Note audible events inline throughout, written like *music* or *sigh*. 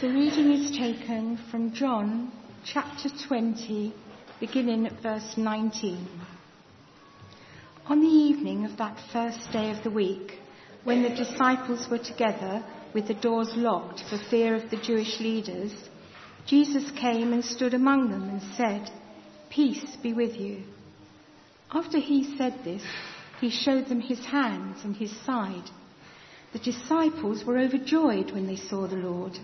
The reading is taken from John chapter 20, beginning at verse 19. On the evening of that first day of the week, when the disciples were together with the doors locked for fear of the Jewish leaders, Jesus came and stood among them and said, Peace be with you. After he said this, he showed them his hands and his side. The disciples were overjoyed when they saw the Lord.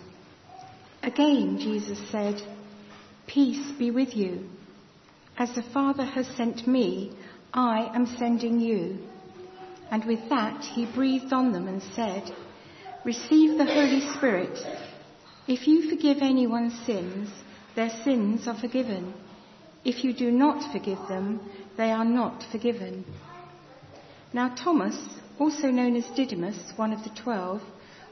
Again, Jesus said, Peace be with you. As the Father has sent me, I am sending you. And with that, he breathed on them and said, Receive the Holy Spirit. If you forgive anyone's sins, their sins are forgiven. If you do not forgive them, they are not forgiven. Now Thomas, also known as Didymus, one of the twelve,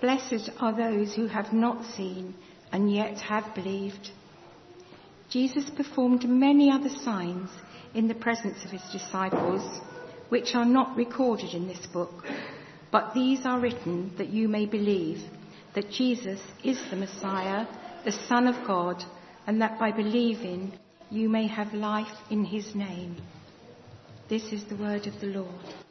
Blessed are those who have not seen and yet have believed. Jesus performed many other signs in the presence of his disciples, which are not recorded in this book, but these are written that you may believe that Jesus is the Messiah, the Son of God, and that by believing you may have life in his name. This is the word of the Lord.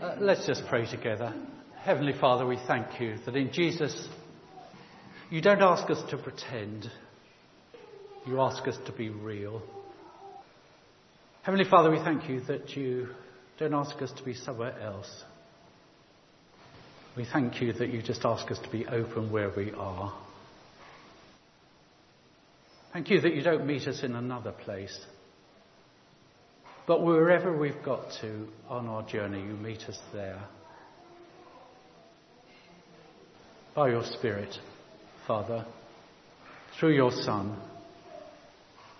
Uh, let's just pray together. Heavenly Father, we thank you that in Jesus you don't ask us to pretend. You ask us to be real. Heavenly Father, we thank you that you don't ask us to be somewhere else. We thank you that you just ask us to be open where we are. Thank you that you don't meet us in another place. But wherever we've got to on our journey, you meet us there. By your Spirit. Father, through your Son,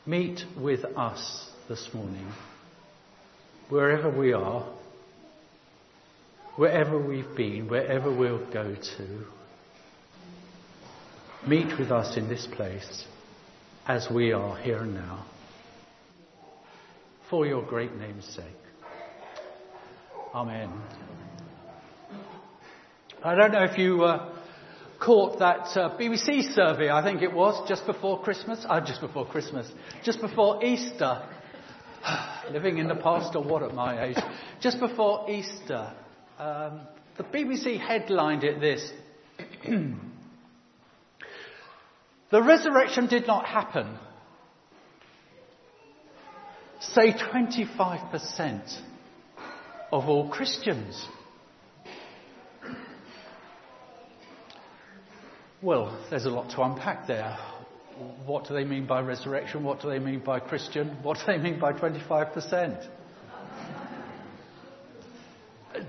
meet with us this morning, wherever we are, wherever we've been, wherever we'll go to. Meet with us in this place as we are here and now. For your great name's sake. Amen. I don't know if you uh, caught that uh, BBC survey, I think it was, just before Christmas. Uh, just before Christmas. Just before Easter. *sighs* Living in the past or what at my age. Just before Easter. Um, the BBC headlined it this. *clears throat* the resurrection did not happen. Say 25% of all Christians. Well, there's a lot to unpack there. What do they mean by resurrection? What do they mean by Christian? What do they mean by 25%?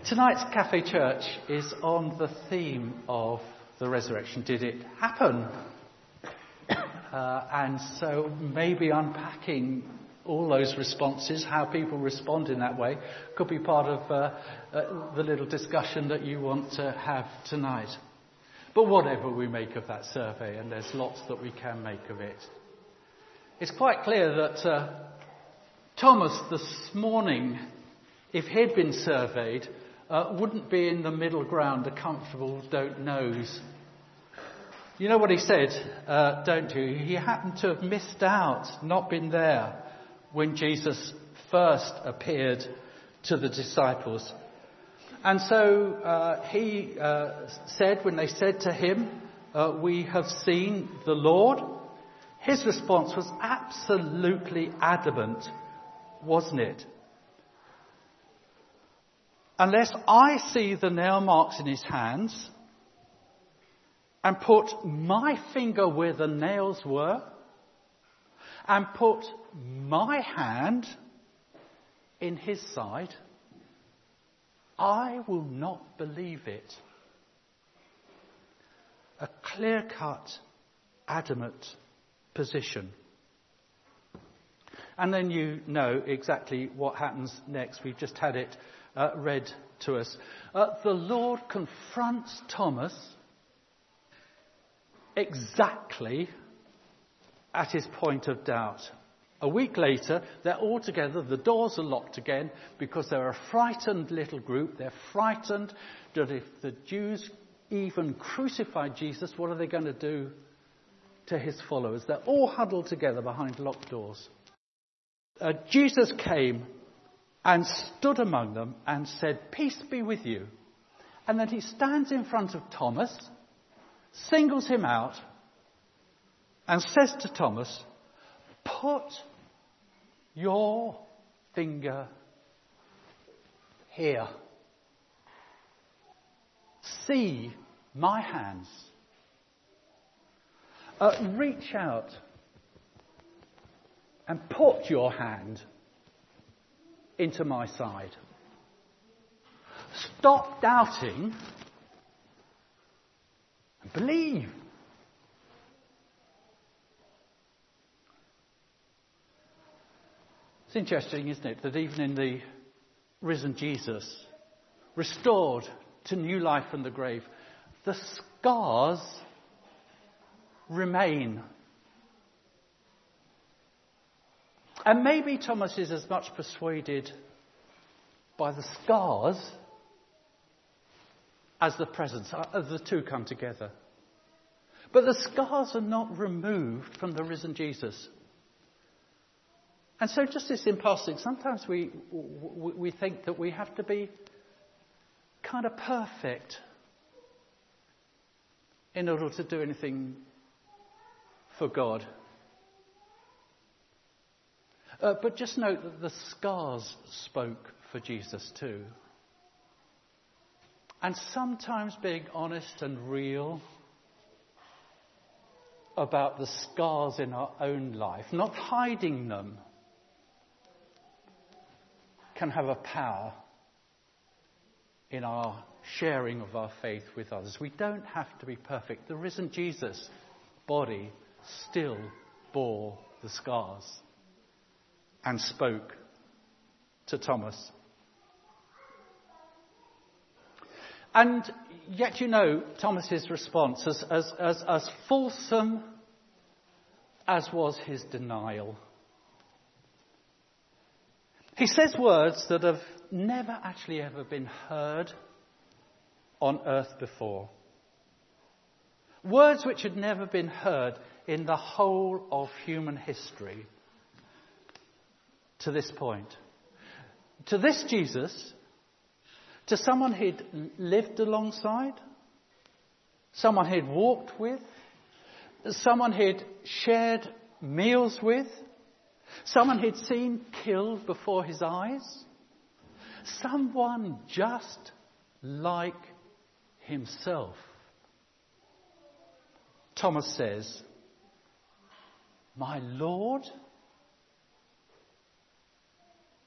Tonight's Cafe Church is on the theme of the resurrection. Did it happen? *coughs* Uh, and so maybe unpacking all those responses, how people respond in that way, could be part of uh, uh, the little discussion that you want to have tonight. But whatever we make of that survey, and there's lots that we can make of it, it's quite clear that uh, Thomas this morning, if he'd been surveyed, uh, wouldn't be in the middle ground, the comfortable don't knows. You know what he said, uh, don't you? He happened to have missed out, not been there when Jesus first appeared to the disciples. And so uh, he uh, said, when they said to him, uh, We have seen the Lord, His response was absolutely adamant, wasn't it? Unless I see the nail marks in his hands and put my finger where the nails were and put my hand in his side, I will not believe it. A clear cut, adamant position. And then you know exactly what happens next. We've just had it uh, read to us. Uh, the Lord confronts Thomas exactly at his point of doubt. A week later, they're all together. The doors are locked again because they're a frightened little group. They're frightened that if the Jews even crucify Jesus, what are they going to do to his followers? They're all huddled together behind locked doors. Uh, Jesus came and stood among them and said, Peace be with you. And then he stands in front of Thomas, singles him out, and says to Thomas, Put your finger here. See my hands. Uh, reach out and put your hand into my side. Stop doubting and believe. It's interesting, isn't it, that even in the risen Jesus, restored to new life from the grave, the scars remain. And maybe Thomas is as much persuaded by the scars as the presence, uh, the two come together. But the scars are not removed from the risen Jesus. And so, just this in passing, sometimes we, we think that we have to be kind of perfect in order to do anything for God. Uh, but just note that the scars spoke for Jesus too. And sometimes being honest and real about the scars in our own life, not hiding them can have a power in our sharing of our faith with others. We don't have to be perfect. The risen Jesus' body still bore the scars and spoke to Thomas. And yet, you know, Thomas's response, as, as, as, as fulsome as was his denial, he says words that have never actually ever been heard on earth before. Words which had never been heard in the whole of human history to this point. To this Jesus, to someone he'd lived alongside, someone he'd walked with, someone he'd shared meals with, Someone he'd seen killed before his eyes. Someone just like himself. Thomas says, My Lord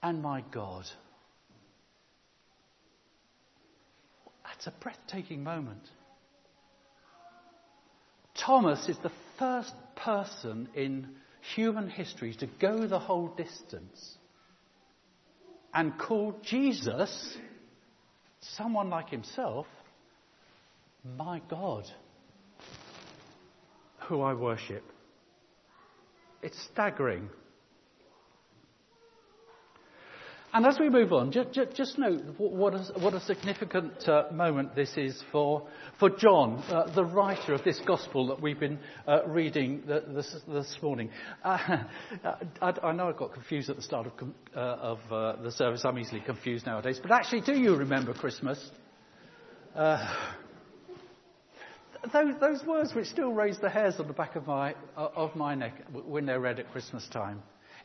and my God. That's a breathtaking moment. Thomas is the first person in human history to go the whole distance and call Jesus, someone like himself, my God, who I worship. It's staggering. And as we move on, just, just, just note what a, what a significant uh, moment this is for, for John, uh, the writer of this gospel that we've been uh, reading this, this, morning. *laughs* Uh, I, I, know I got confused at the start of, uh, of uh, the service. I'm easily confused nowadays. But actually, do you remember Christmas? those, those words which still raise the hairs on the back of my, of my neck when they're read at Christmas time.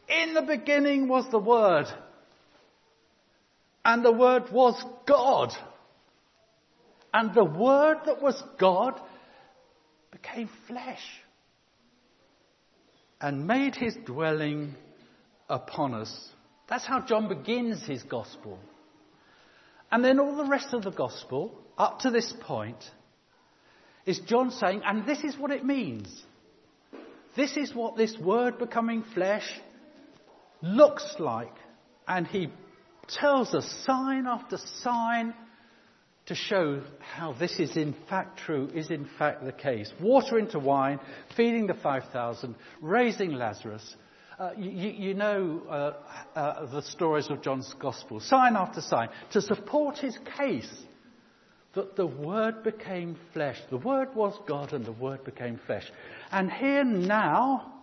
In the beginning was the Word, and the Word was God. And the Word that was God became flesh and made his dwelling upon us. That's how John begins his gospel. And then all the rest of the gospel, up to this point, is John saying, and this is what it means. This is what this word becoming flesh looks like. And he tells us sign after sign to show how this is in fact true, is in fact the case. Water into wine, feeding the 5,000, raising Lazarus. Uh, you, you, know uh, uh, the stories of John's Gospel, sign after sign, to support his case that the Word became flesh. The Word was God and the Word became flesh. And here now,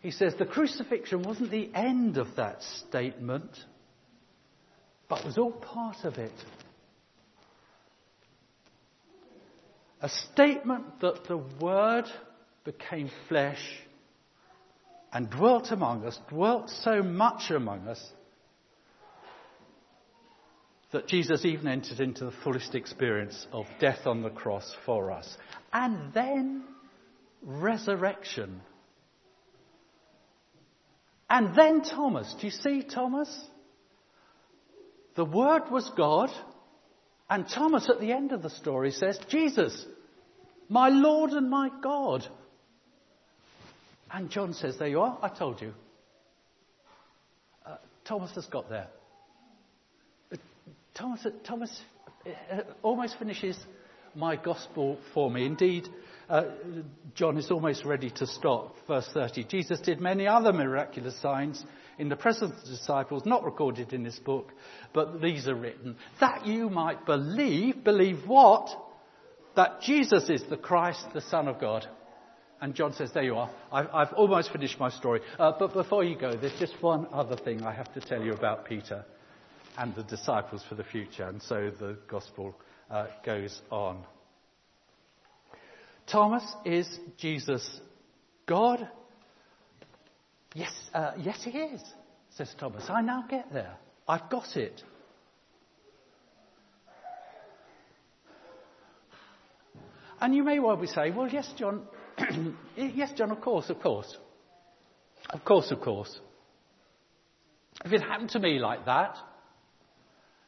he says the crucifixion wasn't the end of that statement but was all part of it. A statement that the Word became flesh and dwelt among us, dwelt so much among us, that Jesus even entered into the fullest experience of death on the cross for us. And then resurrection. And then Thomas. Do you see Thomas? The Word was God, and Thomas at the end of the story says, Jesus, my Lord and my God. And John says, There you are, I told you. Uh, Thomas has got there. But Thomas, Thomas uh, almost finishes my gospel for me. Indeed, uh, John is almost ready to stop. Verse 30. Jesus did many other miraculous signs in the presence of the disciples, not recorded in this book, but these are written, that you might believe, believe what? That Jesus is the Christ, the Son of God. And John says, There you are. I've, I've almost finished my story. Uh, but before you go, there's just one other thing I have to tell you about Peter and the disciples for the future. And so the gospel uh, goes on. Thomas is Jesus God Yes, uh, yes, he is, says Thomas. I now get there. I've got it. And you may well be saying, well, yes, John, *clears throat* yes, John, of course, of course. Of course, of course. If it happened to me like that,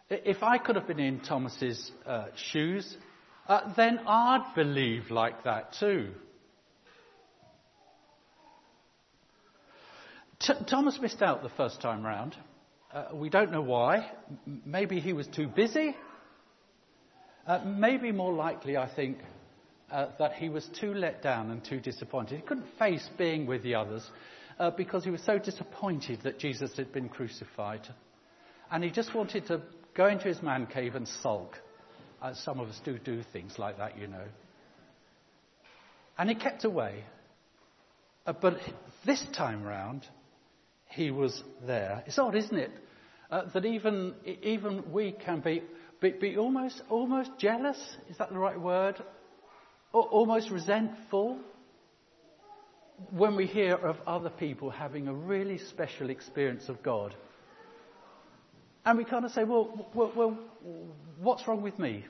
if I could have been in Thomas's uh, shoes, uh, then I'd believe like that too. T- Thomas missed out the first time round. Uh, we don't know why. M- maybe he was too busy. Uh, maybe more likely, I think, uh, that he was too let down and too disappointed. He couldn't face being with the others uh, because he was so disappointed that Jesus had been crucified. And he just wanted to go into his man cave and sulk. Uh, some of us do do things like that, you know. And he kept away. Uh, but this time round, he was there. It's odd, isn't it? Uh, that even, even we can be, be, be, almost, almost jealous, is that the right word? Or almost resentful when we hear of other people having a really special experience of God. And we kind of say, well, well, well what's wrong with me?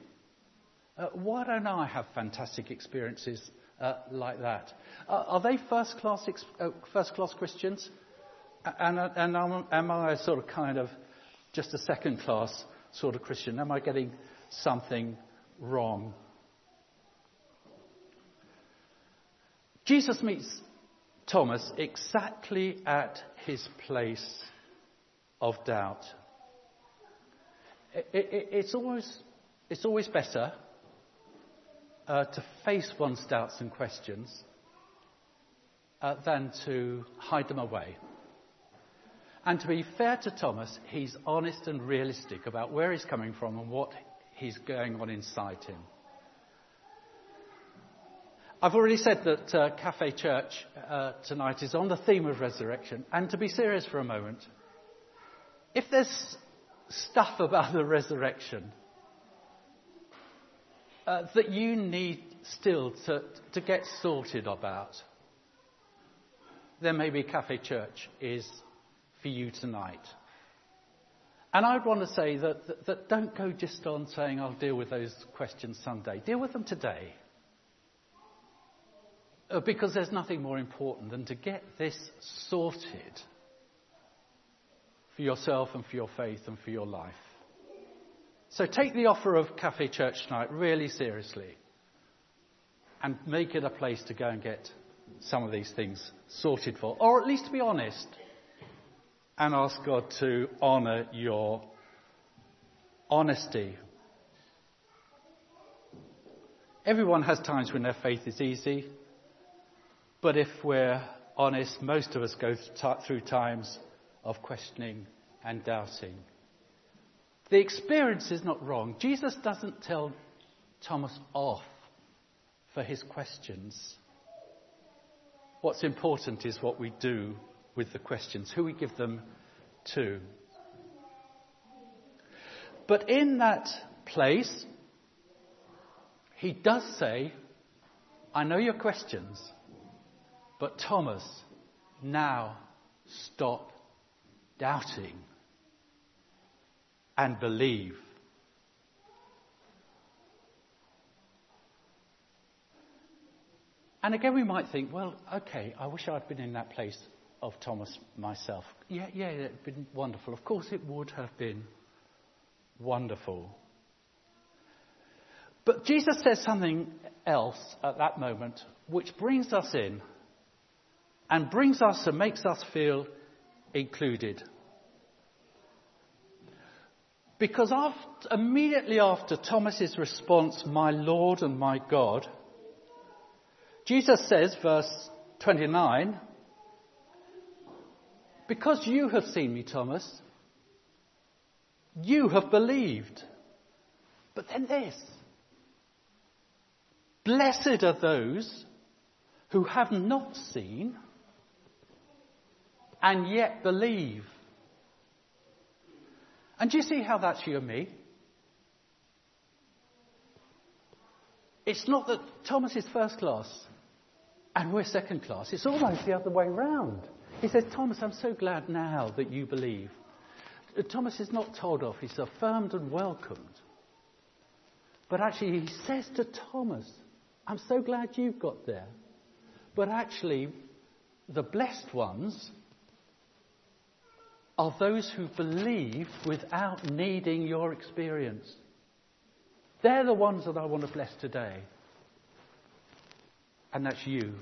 Uh, why don't I have fantastic experiences uh, like that? Uh, are they first class, uh, first class Christians? And, and am I sort of kind of just a second class sort of Christian? Am I getting something wrong? Jesus meets Thomas exactly at his place of doubt. It, it, it's, always, it's always better uh, to face one's doubts and questions uh, than to hide them away. And to be fair to Thomas, he's honest and realistic about where he's coming from and what he's going on inside him. I've already said that uh, Cafe Church uh, tonight is on the theme of resurrection. And to be serious for a moment, if there's stuff about the resurrection uh, that you need still to, to get sorted about, then maybe Cafe Church is for you tonight. And I'd want to say that, that, that, don't go just on saying, I'll deal with those questions someday. Deal with them today. Uh, because there's nothing more important than to get this sorted for yourself and for your faith and for your life. So take the offer of Cafe Church tonight really seriously and make it a place to go and get some of these things sorted for, or at least to be honest and ask God to honour your honesty. Everyone has times when their faith is easy, but if we're honest, most of us go through times of questioning and doubting. The experience is not wrong. Jesus doesn't tell Thomas off for his questions. What's important is what we do with the questions, who we give them to. But in that place, he does say, I know your questions, but Thomas, now stop doubting and believe. And again, we might think, well, okay, I wish I'd been in that place of Thomas myself. Yeah, yeah, it'd been wonderful. Of course, it would have been wonderful. But Jesus says something else at that moment which brings us in and brings us and makes us feel included. Because after, immediately after Thomas's response, My Lord and my God, Jesus says, verse 29, Because you have seen me, Thomas, you have believed. But then this Blessed are those who have not seen and yet believe. And do you see how that's you and me? It's not that Thomas is first class and we're second class. It's almost the other way round. He says, Thomas, I'm so glad now that you believe. Thomas is not told off, he's affirmed and welcomed. But actually, he says to Thomas, I'm so glad you've got there. But actually, the blessed ones are those who believe without needing your experience. They're the ones that I want to bless today. And that's you.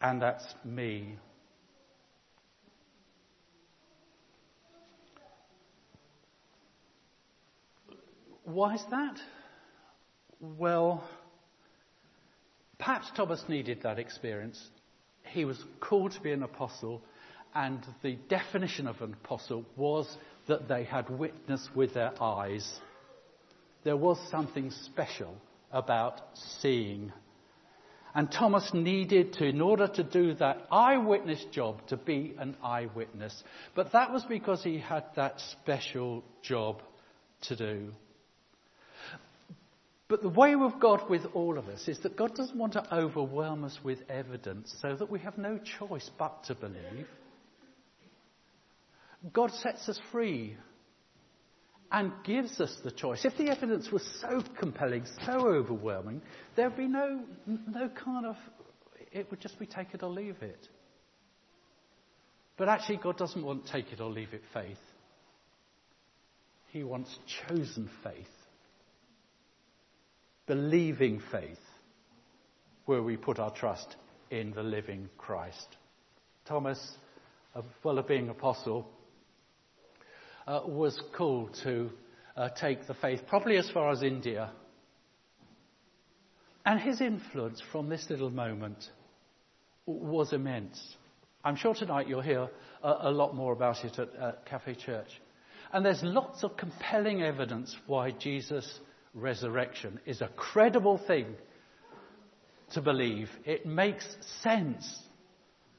And that's me. Why is that? Well, perhaps Thomas needed that experience. He was called to be an apostle and the definition of an apostle was that they had witnessed with their eyes. There was something special about seeing. And Thomas needed to, in order to do that eyewitness job, to be an eyewitness. But that was because he had that special job to do. But the way with God with all of us is that God doesn't want to overwhelm us with evidence so that we have no choice but to believe. God sets us free and gives us the choice. If the evidence was so compelling, so overwhelming, there'd be no, no kind of, it would just be take it or leave it. But actually, God doesn't want take it or leave it faith. He wants chosen faith, believing faith, where we put our trust in the living Christ. Thomas, as well as being apostle, uh, was called to uh, take the faith, probably as far as India. And his influence from this little moment was immense. I'm sure tonight you'll hear a, a lot more about it at, at Cafe Church. And there's lots of compelling evidence why Jesus' resurrection is a credible thing to believe. It makes sense.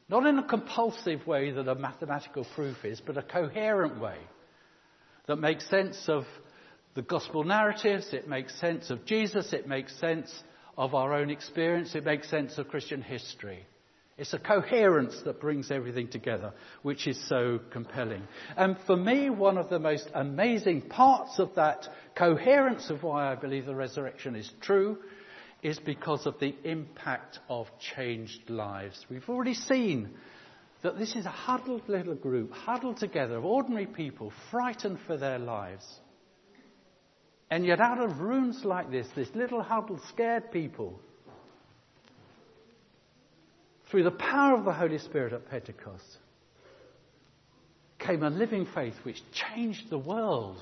Not in a compulsive way that a mathematical proof is, but a coherent way that makes sense of the gospel narratives, it makes sense of Jesus, it makes sense of our own experience, it makes sense of Christian history. It's a coherence that brings everything together, which is so compelling. And for me, one of the most amazing parts of that coherence of why I believe the resurrection is true is because of the impact of changed lives. We've already seen that this is a huddled little group, huddled together of ordinary people, frightened for their lives. And yet, out of rooms like this, this little huddled, scared people, through the power of the Holy Spirit at Pentecost, came a living faith which changed the world.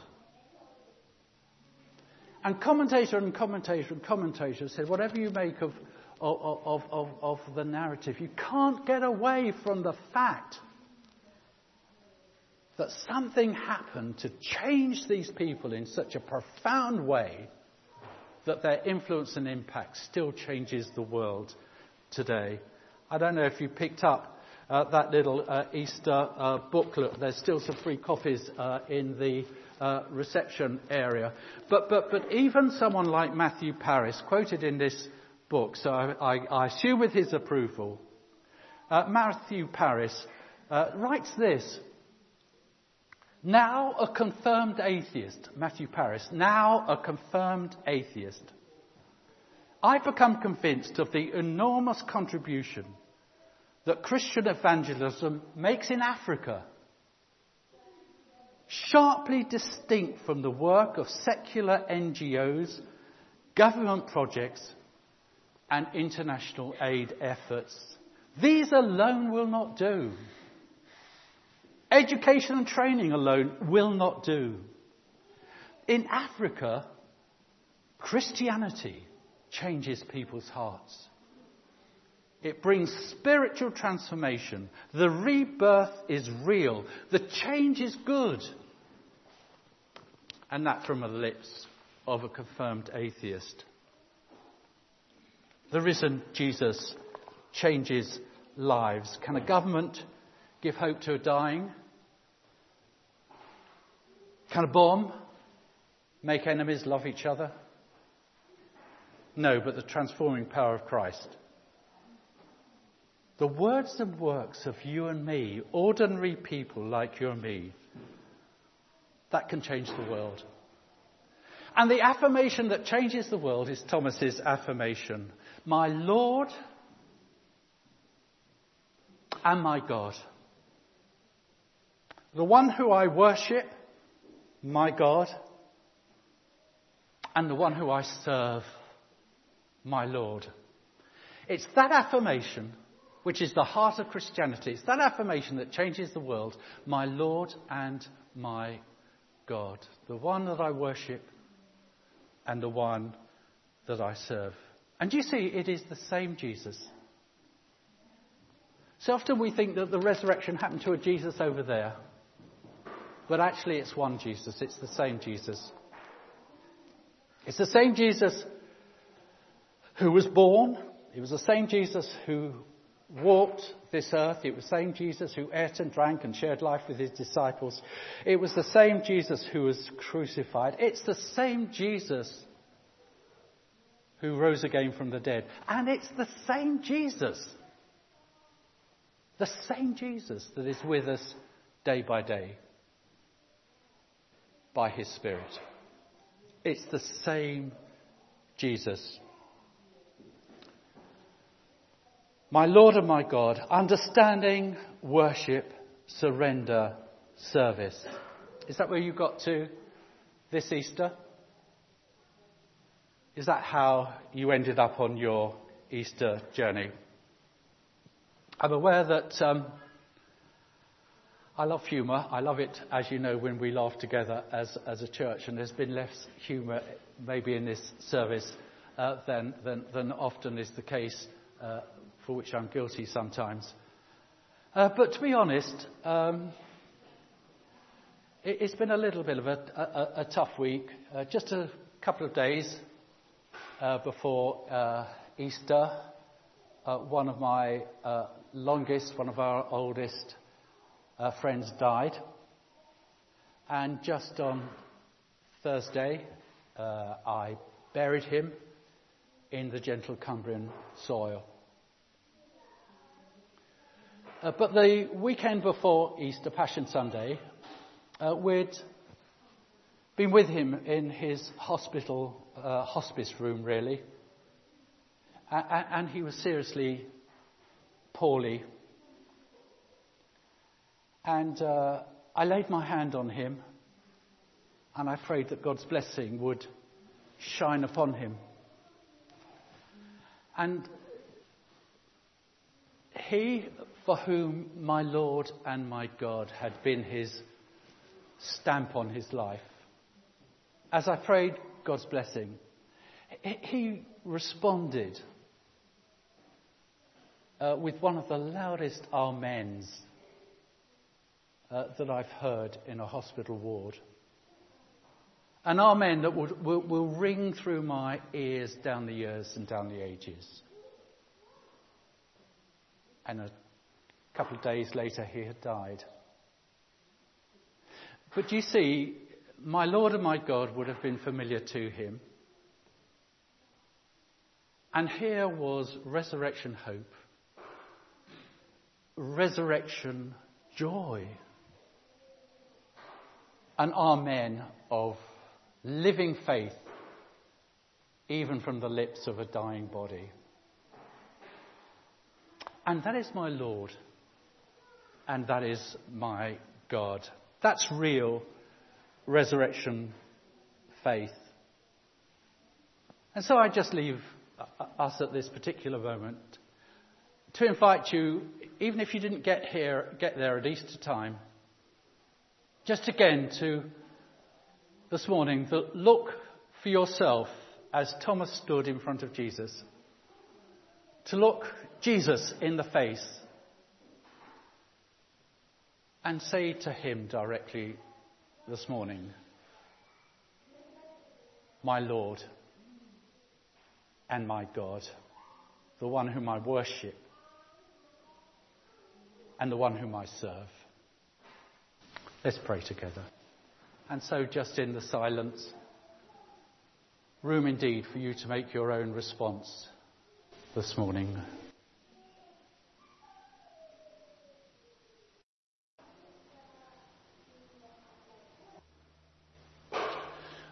And commentator and commentator and commentator said, whatever you make of, of, of, of, the narrative, you can't get away from the fact that something happened to change these people in such a profound way that their influence and impact still changes the world today. I don't know if you picked up uh, that little uh, Easter uh, booklet. There's still some free copies uh, in the uh, reception area. But, but, but even someone like Matthew Parris, quoted in this book, so I, I, assume with his approval, uh, Matthew Parris writes this. Now a confirmed atheist, Matthew Parris, now a confirmed atheist, I've become convinced of the enormous contribution that Christian evangelism makes in Africa, sharply distinct from the work of secular NGOs, government projects, and international aid efforts. These alone will not do. Education and training alone will not do. In Africa, Christianity changes people's hearts. It brings spiritual transformation. The rebirth is real. The change is good. And that from the lips of a confirmed atheist. The risen Jesus changes lives. Can a government give hope to a dying? Can a bomb make enemies love each other? No, but the transforming power of Christ. The words and works of you and me, ordinary people like you and me, that can change the world. And the affirmation that changes the world is Thomas's affirmation My Lord and my God. The one who I worship my God, and the one who I serve, my Lord. It's that affirmation which is the heart of Christianity. It's that affirmation that changes the world. My Lord and my God. The one that I worship and the one that I serve. And you see, it is the same Jesus. So often we think that the resurrection happened to a Jesus over there. But actually, it's one Jesus. It's the same Jesus. It's the same Jesus who was born. It was the same Jesus who walked this earth. It was the same Jesus who ate and drank and shared life with his disciples. It was the same Jesus who was crucified. It's the same Jesus who rose again from the dead. And it's the same Jesus. The same Jesus that is with us day by day by His Spirit. It's the same Jesus. My Lord and my God, understanding, worship, surrender, service. Is that where you got to this Easter? Is that how you ended up on your Easter journey? I'm aware that um, I love humour. I love it, as you know, when we laugh together as, as a church, and there's been less humour maybe in this service uh, than, than, than, often is the case, uh, for which I'm guilty sometimes. Uh, but to be honest, um, it, has been a little bit of a, a, a tough week. Uh, just a couple of days uh, before uh, Easter, one of my longest, one of our oldest uh, friends died. And just on Thursday, uh, I buried him in the gentle Cumbrian soil. Uh, but the weekend before Easter, Passion Sunday, uh, we'd been with him in his hospital, uh, hospice room, really. and he was seriously poorly. And uh, I laid my hand on him and I prayed that God's blessing would shine upon him. And he for whom my Lord and my God had been his stamp on his life, as I prayed God's blessing, he responded uh, with one of the loudest amens uh, that I've heard in a hospital ward. An amen that would, will, will ring through my ears down the years and down the ages. And a couple of days later, he had died. But you see, my Lord and my God would have been familiar to him. And here was resurrection hope, resurrection joy, an amen of living faith, even from the lips of a dying body. And that is my Lord, and that is my God. That's real resurrection faith. And so I just leave us at this particular moment to invite you, even if you didn't get here, get there at Easter time, just again to this morning to look for yourself as Thomas stood in front of Jesus, to look Jesus in the face and say to him directly this morning, My Lord and my God, the one whom I worship and the one whom I serve. Let's pray together. And so, just in the silence, room indeed for you to make your own response this morning.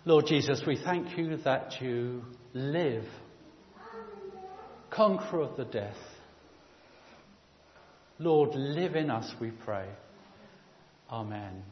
Lord Jesus, we thank you that you live, conqueror of the death. Lord, live in us, we pray. Amen.